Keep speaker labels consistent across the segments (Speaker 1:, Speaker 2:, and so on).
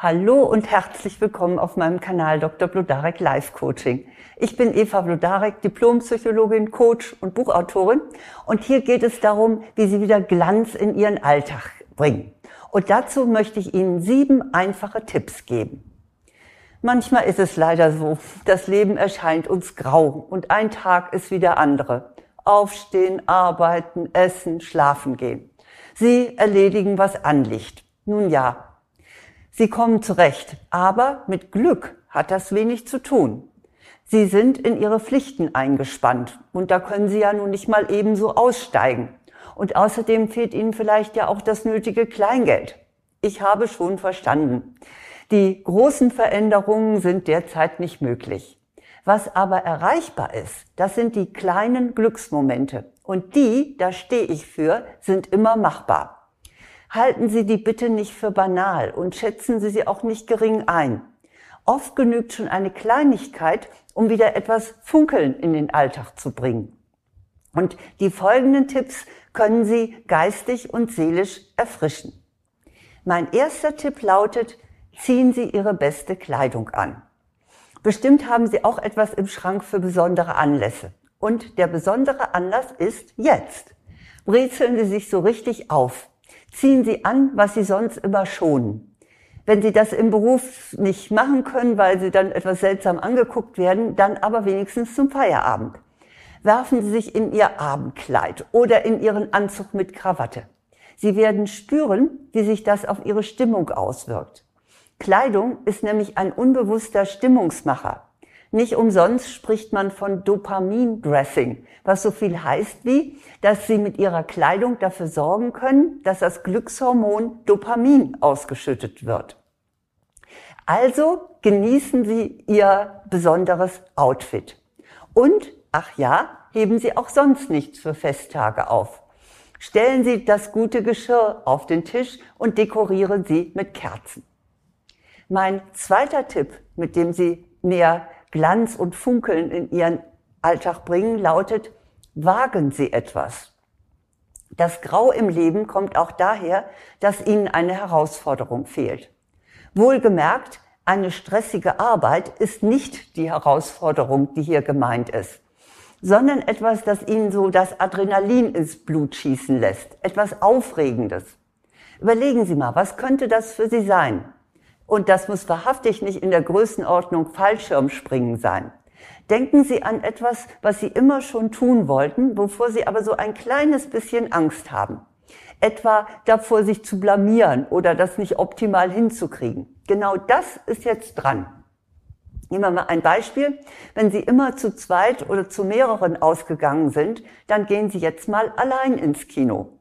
Speaker 1: Hallo und herzlich willkommen auf meinem Kanal Dr. Blodarek Life Coaching. Ich bin Eva Blodarek, Diplompsychologin, Coach und Buchautorin und hier geht es darum, wie Sie wieder Glanz in Ihren Alltag bringen. Und dazu möchte ich Ihnen sieben einfache Tipps geben. Manchmal ist es leider so, das Leben erscheint uns grau und ein Tag ist wie der andere. Aufstehen, arbeiten, essen, schlafen gehen. Sie erledigen, was anliegt. Nun ja, Sie kommen zurecht, aber mit Glück hat das wenig zu tun. Sie sind in ihre Pflichten eingespannt und da können Sie ja nun nicht mal ebenso aussteigen. Und außerdem fehlt Ihnen vielleicht ja auch das nötige Kleingeld. Ich habe schon verstanden. Die großen Veränderungen sind derzeit nicht möglich. Was aber erreichbar ist, das sind die kleinen Glücksmomente. Und die, da stehe ich für, sind immer machbar. Halten Sie die bitte nicht für banal und schätzen Sie sie auch nicht gering ein. Oft genügt schon eine Kleinigkeit, um wieder etwas Funkeln in den Alltag zu bringen. Und die folgenden Tipps können Sie geistig und seelisch erfrischen. Mein erster Tipp lautet, ziehen Sie Ihre beste Kleidung an. Bestimmt haben Sie auch etwas im Schrank für besondere Anlässe. Und der besondere Anlass ist jetzt. Brezeln Sie sich so richtig auf. Ziehen Sie an, was Sie sonst immer schonen. Wenn Sie das im Beruf nicht machen können, weil Sie dann etwas seltsam angeguckt werden, dann aber wenigstens zum Feierabend. Werfen Sie sich in Ihr Abendkleid oder in Ihren Anzug mit Krawatte. Sie werden spüren, wie sich das auf Ihre Stimmung auswirkt. Kleidung ist nämlich ein unbewusster Stimmungsmacher. Nicht umsonst spricht man von Dopamin-Dressing, was so viel heißt wie, dass Sie mit Ihrer Kleidung dafür sorgen können, dass das Glückshormon Dopamin ausgeschüttet wird. Also genießen Sie Ihr besonderes Outfit. Und, ach ja, heben Sie auch sonst nichts für Festtage auf. Stellen Sie das gute Geschirr auf den Tisch und dekorieren Sie mit Kerzen. Mein zweiter Tipp, mit dem Sie mehr Glanz und Funkeln in ihren Alltag bringen, lautet, wagen Sie etwas. Das Grau im Leben kommt auch daher, dass Ihnen eine Herausforderung fehlt. Wohlgemerkt, eine stressige Arbeit ist nicht die Herausforderung, die hier gemeint ist, sondern etwas, das Ihnen so das Adrenalin ins Blut schießen lässt, etwas Aufregendes. Überlegen Sie mal, was könnte das für Sie sein? Und das muss wahrhaftig nicht in der Größenordnung Fallschirmspringen sein. Denken Sie an etwas, was Sie immer schon tun wollten, wovor Sie aber so ein kleines bisschen Angst haben. Etwa davor, sich zu blamieren oder das nicht optimal hinzukriegen. Genau das ist jetzt dran. Nehmen wir mal ein Beispiel. Wenn Sie immer zu zweit oder zu mehreren ausgegangen sind, dann gehen Sie jetzt mal allein ins Kino.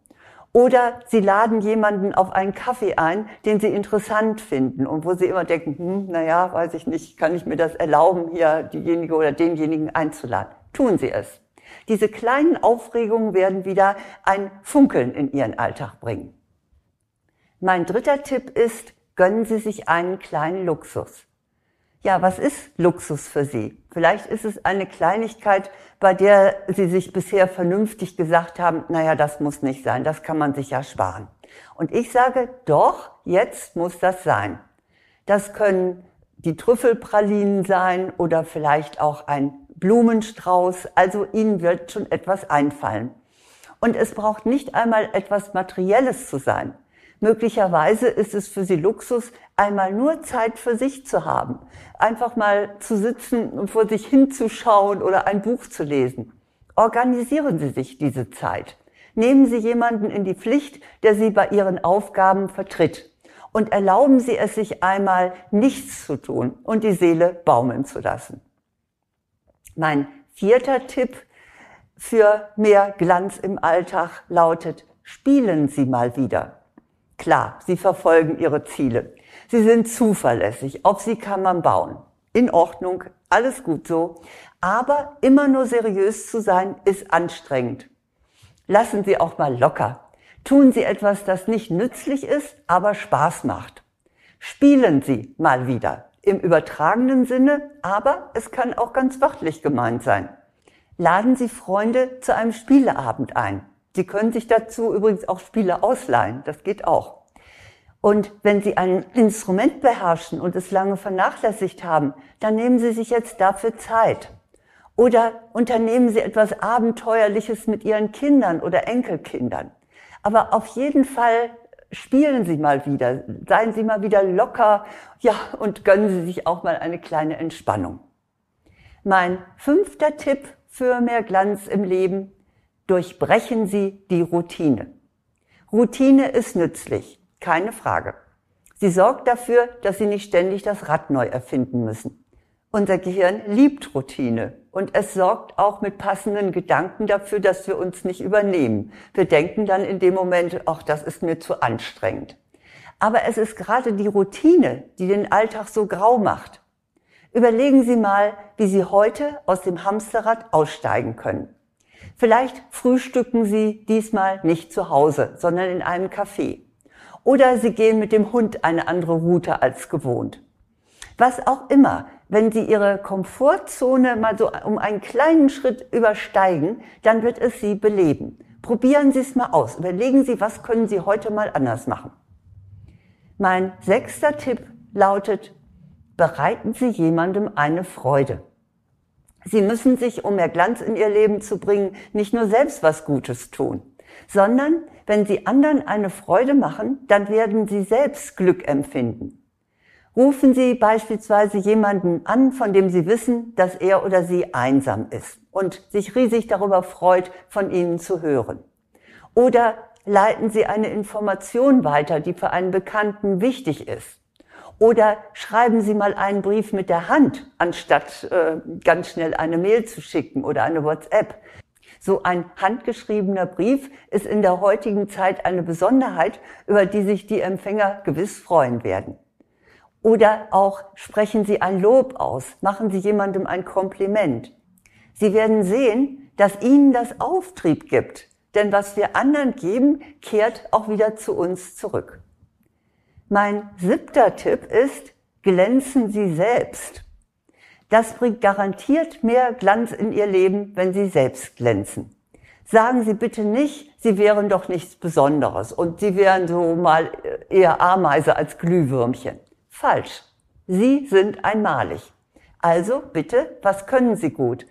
Speaker 1: Oder sie laden jemanden auf einen Kaffee ein, den sie interessant finden und wo sie immer denken, hm, naja, weiß ich nicht, kann ich mir das erlauben, hier diejenige oder denjenigen einzuladen. Tun sie es. Diese kleinen Aufregungen werden wieder ein Funkeln in ihren Alltag bringen. Mein dritter Tipp ist, gönnen Sie sich einen kleinen Luxus. Ja, was ist Luxus für Sie? Vielleicht ist es eine Kleinigkeit, bei der Sie sich bisher vernünftig gesagt haben, naja, das muss nicht sein, das kann man sich ja sparen. Und ich sage, doch, jetzt muss das sein. Das können die Trüffelpralinen sein oder vielleicht auch ein Blumenstrauß. Also Ihnen wird schon etwas einfallen. Und es braucht nicht einmal etwas Materielles zu sein. Möglicherweise ist es für Sie Luxus, einmal nur Zeit für sich zu haben. Einfach mal zu sitzen und vor sich hinzuschauen oder ein Buch zu lesen. Organisieren Sie sich diese Zeit. Nehmen Sie jemanden in die Pflicht, der Sie bei Ihren Aufgaben vertritt. Und erlauben Sie es sich einmal, nichts zu tun und die Seele baumeln zu lassen. Mein vierter Tipp für mehr Glanz im Alltag lautet, spielen Sie mal wieder. Klar, sie verfolgen ihre Ziele. Sie sind zuverlässig. Auf sie kann man bauen. In Ordnung, alles gut so. Aber immer nur seriös zu sein, ist anstrengend. Lassen Sie auch mal locker. Tun Sie etwas, das nicht nützlich ist, aber Spaß macht. Spielen Sie mal wieder. Im übertragenen Sinne, aber es kann auch ganz wörtlich gemeint sein. Laden Sie Freunde zu einem Spieleabend ein. Sie können sich dazu übrigens auch Spiele ausleihen. Das geht auch. Und wenn Sie ein Instrument beherrschen und es lange vernachlässigt haben, dann nehmen Sie sich jetzt dafür Zeit. Oder unternehmen Sie etwas Abenteuerliches mit Ihren Kindern oder Enkelkindern. Aber auf jeden Fall spielen Sie mal wieder, seien Sie mal wieder locker, ja, und gönnen Sie sich auch mal eine kleine Entspannung. Mein fünfter Tipp für mehr Glanz im Leben, durchbrechen Sie die Routine. Routine ist nützlich, keine Frage. Sie sorgt dafür, dass Sie nicht ständig das Rad neu erfinden müssen. Unser Gehirn liebt Routine und es sorgt auch mit passenden Gedanken dafür, dass wir uns nicht übernehmen. Wir denken dann in dem Moment, ach, das ist mir zu anstrengend. Aber es ist gerade die Routine, die den Alltag so grau macht. Überlegen Sie mal, wie Sie heute aus dem Hamsterrad aussteigen können. Vielleicht frühstücken Sie diesmal nicht zu Hause, sondern in einem Café. Oder Sie gehen mit dem Hund eine andere Route als gewohnt. Was auch immer, wenn Sie Ihre Komfortzone mal so um einen kleinen Schritt übersteigen, dann wird es Sie beleben. Probieren Sie es mal aus. Überlegen Sie, was können Sie heute mal anders machen. Mein sechster Tipp lautet, bereiten Sie jemandem eine Freude. Sie müssen sich, um mehr Glanz in Ihr Leben zu bringen, nicht nur selbst was Gutes tun, sondern wenn Sie anderen eine Freude machen, dann werden Sie selbst Glück empfinden. Rufen Sie beispielsweise jemanden an, von dem Sie wissen, dass er oder sie einsam ist und sich riesig darüber freut, von Ihnen zu hören. Oder leiten Sie eine Information weiter, die für einen Bekannten wichtig ist. Oder schreiben Sie mal einen Brief mit der Hand, anstatt äh, ganz schnell eine Mail zu schicken oder eine WhatsApp. So ein handgeschriebener Brief ist in der heutigen Zeit eine Besonderheit, über die sich die Empfänger gewiss freuen werden. Oder auch sprechen Sie ein Lob aus, machen Sie jemandem ein Kompliment. Sie werden sehen, dass Ihnen das Auftrieb gibt, denn was wir anderen geben, kehrt auch wieder zu uns zurück. Mein siebter Tipp ist, glänzen Sie selbst. Das bringt garantiert mehr Glanz in Ihr Leben, wenn Sie selbst glänzen. Sagen Sie bitte nicht, Sie wären doch nichts Besonderes und Sie wären so mal eher Ameise als Glühwürmchen. Falsch. Sie sind einmalig. Also bitte, was können Sie gut?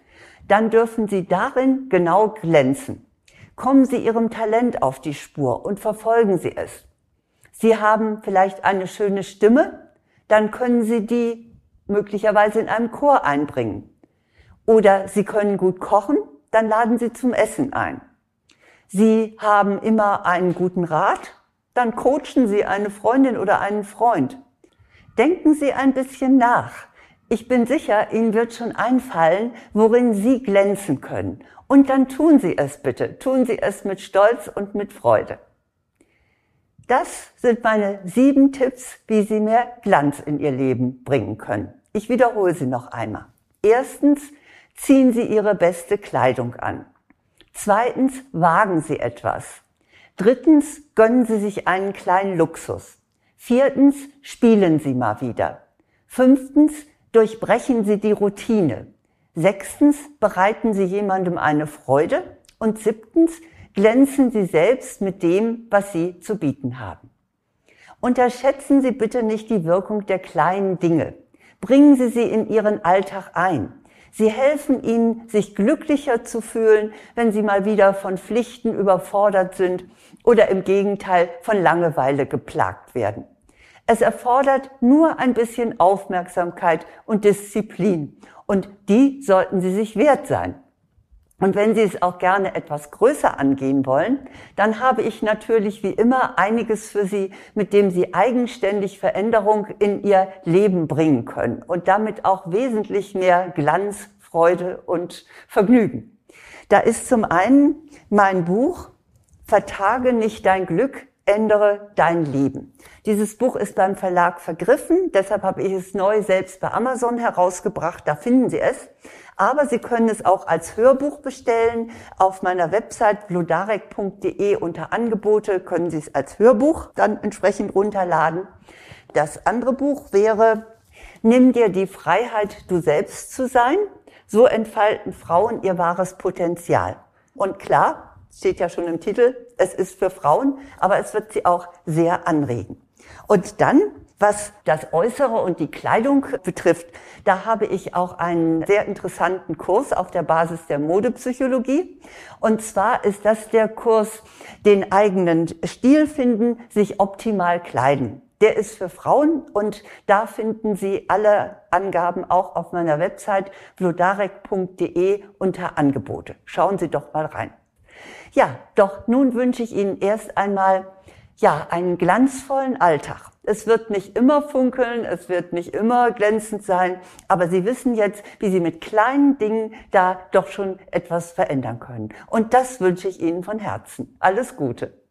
Speaker 1: Dann dürfen Sie darin genau glänzen. Kommen Sie Ihrem Talent auf die Spur und verfolgen Sie es. Sie haben vielleicht eine schöne Stimme, dann können Sie die möglicherweise in einem Chor einbringen. Oder Sie können gut kochen, dann laden Sie zum Essen ein. Sie haben immer einen guten Rat, dann coachen Sie eine Freundin oder einen Freund. Denken Sie ein bisschen nach. Ich bin sicher, Ihnen wird schon einfallen, worin Sie glänzen können. Und dann tun Sie es bitte. Tun Sie es mit Stolz und mit Freude. Das sind meine sieben Tipps, wie Sie mehr Glanz in Ihr Leben bringen können. Ich wiederhole sie noch einmal. Erstens, ziehen Sie Ihre beste Kleidung an. Zweitens, wagen Sie etwas. Drittens, gönnen Sie sich einen kleinen Luxus. Viertens, spielen Sie mal wieder. Fünftens, durchbrechen Sie die Routine. Sechstens, bereiten Sie jemandem eine Freude. Und siebtens, glänzen Sie selbst mit dem, was Sie zu bieten haben. Unterschätzen Sie bitte nicht die Wirkung der kleinen Dinge. Bringen Sie sie in Ihren Alltag ein. Sie helfen Ihnen, sich glücklicher zu fühlen, wenn Sie mal wieder von Pflichten überfordert sind oder im Gegenteil von Langeweile geplagt werden. Es erfordert nur ein bisschen Aufmerksamkeit und Disziplin und die sollten Sie sich wert sein. Und wenn Sie es auch gerne etwas größer angehen wollen, dann habe ich natürlich wie immer einiges für Sie, mit dem Sie eigenständig Veränderung in Ihr Leben bringen können und damit auch wesentlich mehr Glanz, Freude und Vergnügen. Da ist zum einen mein Buch Vertage nicht dein Glück, ändere dein Leben. Dieses Buch ist beim Verlag vergriffen, deshalb habe ich es neu selbst bei Amazon herausgebracht, da finden Sie es. Aber Sie können es auch als Hörbuch bestellen. Auf meiner Website blodarek.de unter Angebote können Sie es als Hörbuch dann entsprechend runterladen. Das andere Buch wäre Nimm dir die Freiheit, du selbst zu sein. So entfalten Frauen ihr wahres Potenzial. Und klar, steht ja schon im Titel, es ist für Frauen, aber es wird sie auch sehr anregen. Und dann was das Äußere und die Kleidung betrifft, da habe ich auch einen sehr interessanten Kurs auf der Basis der Modepsychologie. Und zwar ist das der Kurs den eigenen Stil finden, sich optimal kleiden. Der ist für Frauen und da finden Sie alle Angaben auch auf meiner Website blodarek.de unter Angebote. Schauen Sie doch mal rein. Ja, doch nun wünsche ich Ihnen erst einmal ja, einen glanzvollen Alltag. Es wird nicht immer funkeln, es wird nicht immer glänzend sein, aber Sie wissen jetzt, wie Sie mit kleinen Dingen da doch schon etwas verändern können. Und das wünsche ich Ihnen von Herzen. Alles Gute.